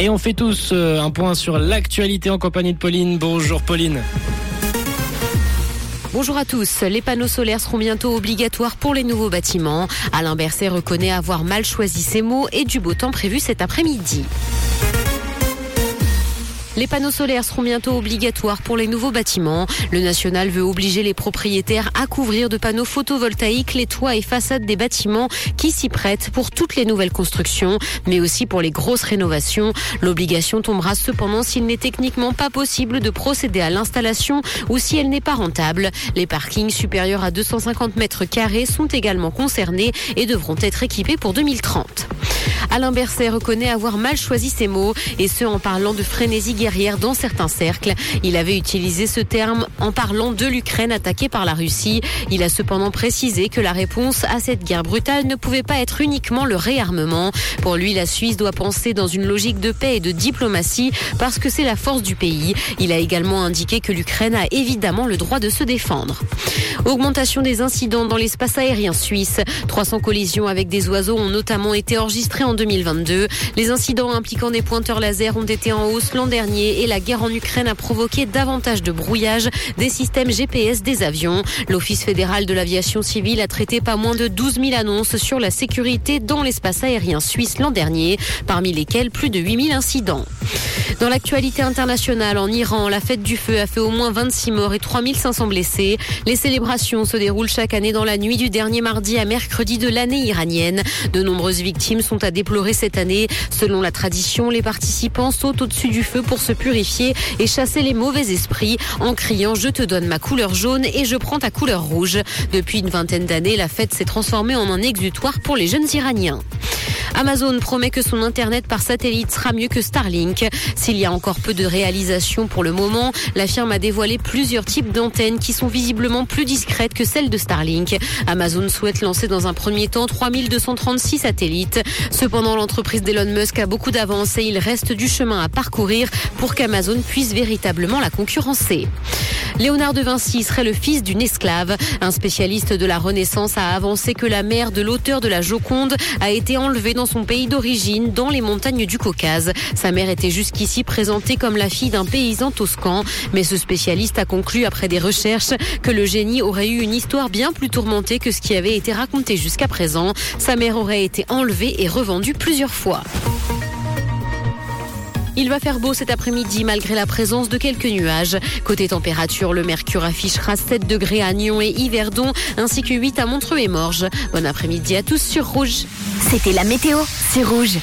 Et on fait tous euh, un point sur l'actualité en compagnie de Pauline. Bonjour Pauline. Bonjour à tous. Les panneaux solaires seront bientôt obligatoires pour les nouveaux bâtiments. Alain Berset reconnaît avoir mal choisi ses mots et du beau temps prévu cet après-midi. Les panneaux solaires seront bientôt obligatoires pour les nouveaux bâtiments. Le national veut obliger les propriétaires à couvrir de panneaux photovoltaïques les toits et façades des bâtiments qui s'y prêtent pour toutes les nouvelles constructions, mais aussi pour les grosses rénovations. L'obligation tombera cependant s'il n'est techniquement pas possible de procéder à l'installation ou si elle n'est pas rentable. Les parkings supérieurs à 250 mètres carrés sont également concernés et devront être équipés pour 2030. Alain Berset reconnaît avoir mal choisi ses mots, et ce en parlant de frénésie guerrière dans certains cercles. Il avait utilisé ce terme en parlant de l'Ukraine attaquée par la Russie. Il a cependant précisé que la réponse à cette guerre brutale ne pouvait pas être uniquement le réarmement. Pour lui, la Suisse doit penser dans une logique de paix et de diplomatie parce que c'est la force du pays. Il a également indiqué que l'Ukraine a évidemment le droit de se défendre. Augmentation des incidents dans l'espace aérien suisse. 300 collisions avec des oiseaux ont notamment été enregistrées en 2022. Les incidents impliquant des pointeurs laser ont été en hausse l'an dernier et la guerre en Ukraine a provoqué davantage de brouillage des systèmes GPS des avions. L'Office fédéral de l'aviation civile a traité pas moins de 12 000 annonces sur la sécurité dans l'espace aérien suisse l'an dernier, parmi lesquels plus de 8 000 incidents. Dans l'actualité internationale, en Iran, la fête du feu a fait au moins 26 morts et 3500 blessés. Les célébrations se déroulent chaque année dans la nuit du dernier mardi à mercredi de l'année iranienne. De nombreuses victimes sont à déplorer cette année. Selon la tradition, les participants sautent au-dessus du feu pour se purifier et chasser les mauvais esprits en criant Je te donne ma couleur jaune et je prends ta couleur rouge. Depuis une vingtaine d'années, la fête s'est transformée en un exutoire pour les jeunes Iraniens. Amazon promet que son Internet par satellite sera mieux que Starlink. S'il y a encore peu de réalisations pour le moment, la firme a dévoilé plusieurs types d'antennes qui sont visiblement plus discrètes que celles de Starlink. Amazon souhaite lancer dans un premier temps 3236 satellites. Cependant, l'entreprise d'Elon Musk a beaucoup d'avance et il reste du chemin à parcourir pour qu'Amazon puisse véritablement la concurrencer. Léonard de Vinci serait le fils d'une esclave. Un spécialiste de la Renaissance a avancé que la mère de l'auteur de la Joconde a été enlevée dans son pays d'origine, dans les montagnes du Caucase. Sa mère était jusqu'ici présentée comme la fille d'un paysan toscan, mais ce spécialiste a conclu après des recherches que le génie aurait eu une histoire bien plus tourmentée que ce qui avait été raconté jusqu'à présent. Sa mère aurait été enlevée et revendue plusieurs fois. Il va faire beau cet après-midi malgré la présence de quelques nuages. Côté température, le mercure affichera 7 degrés à Nyon et Yverdon, ainsi que 8 à Montreux et Morges. Bon après-midi à tous sur Rouge. C'était la météo, c'est Rouge.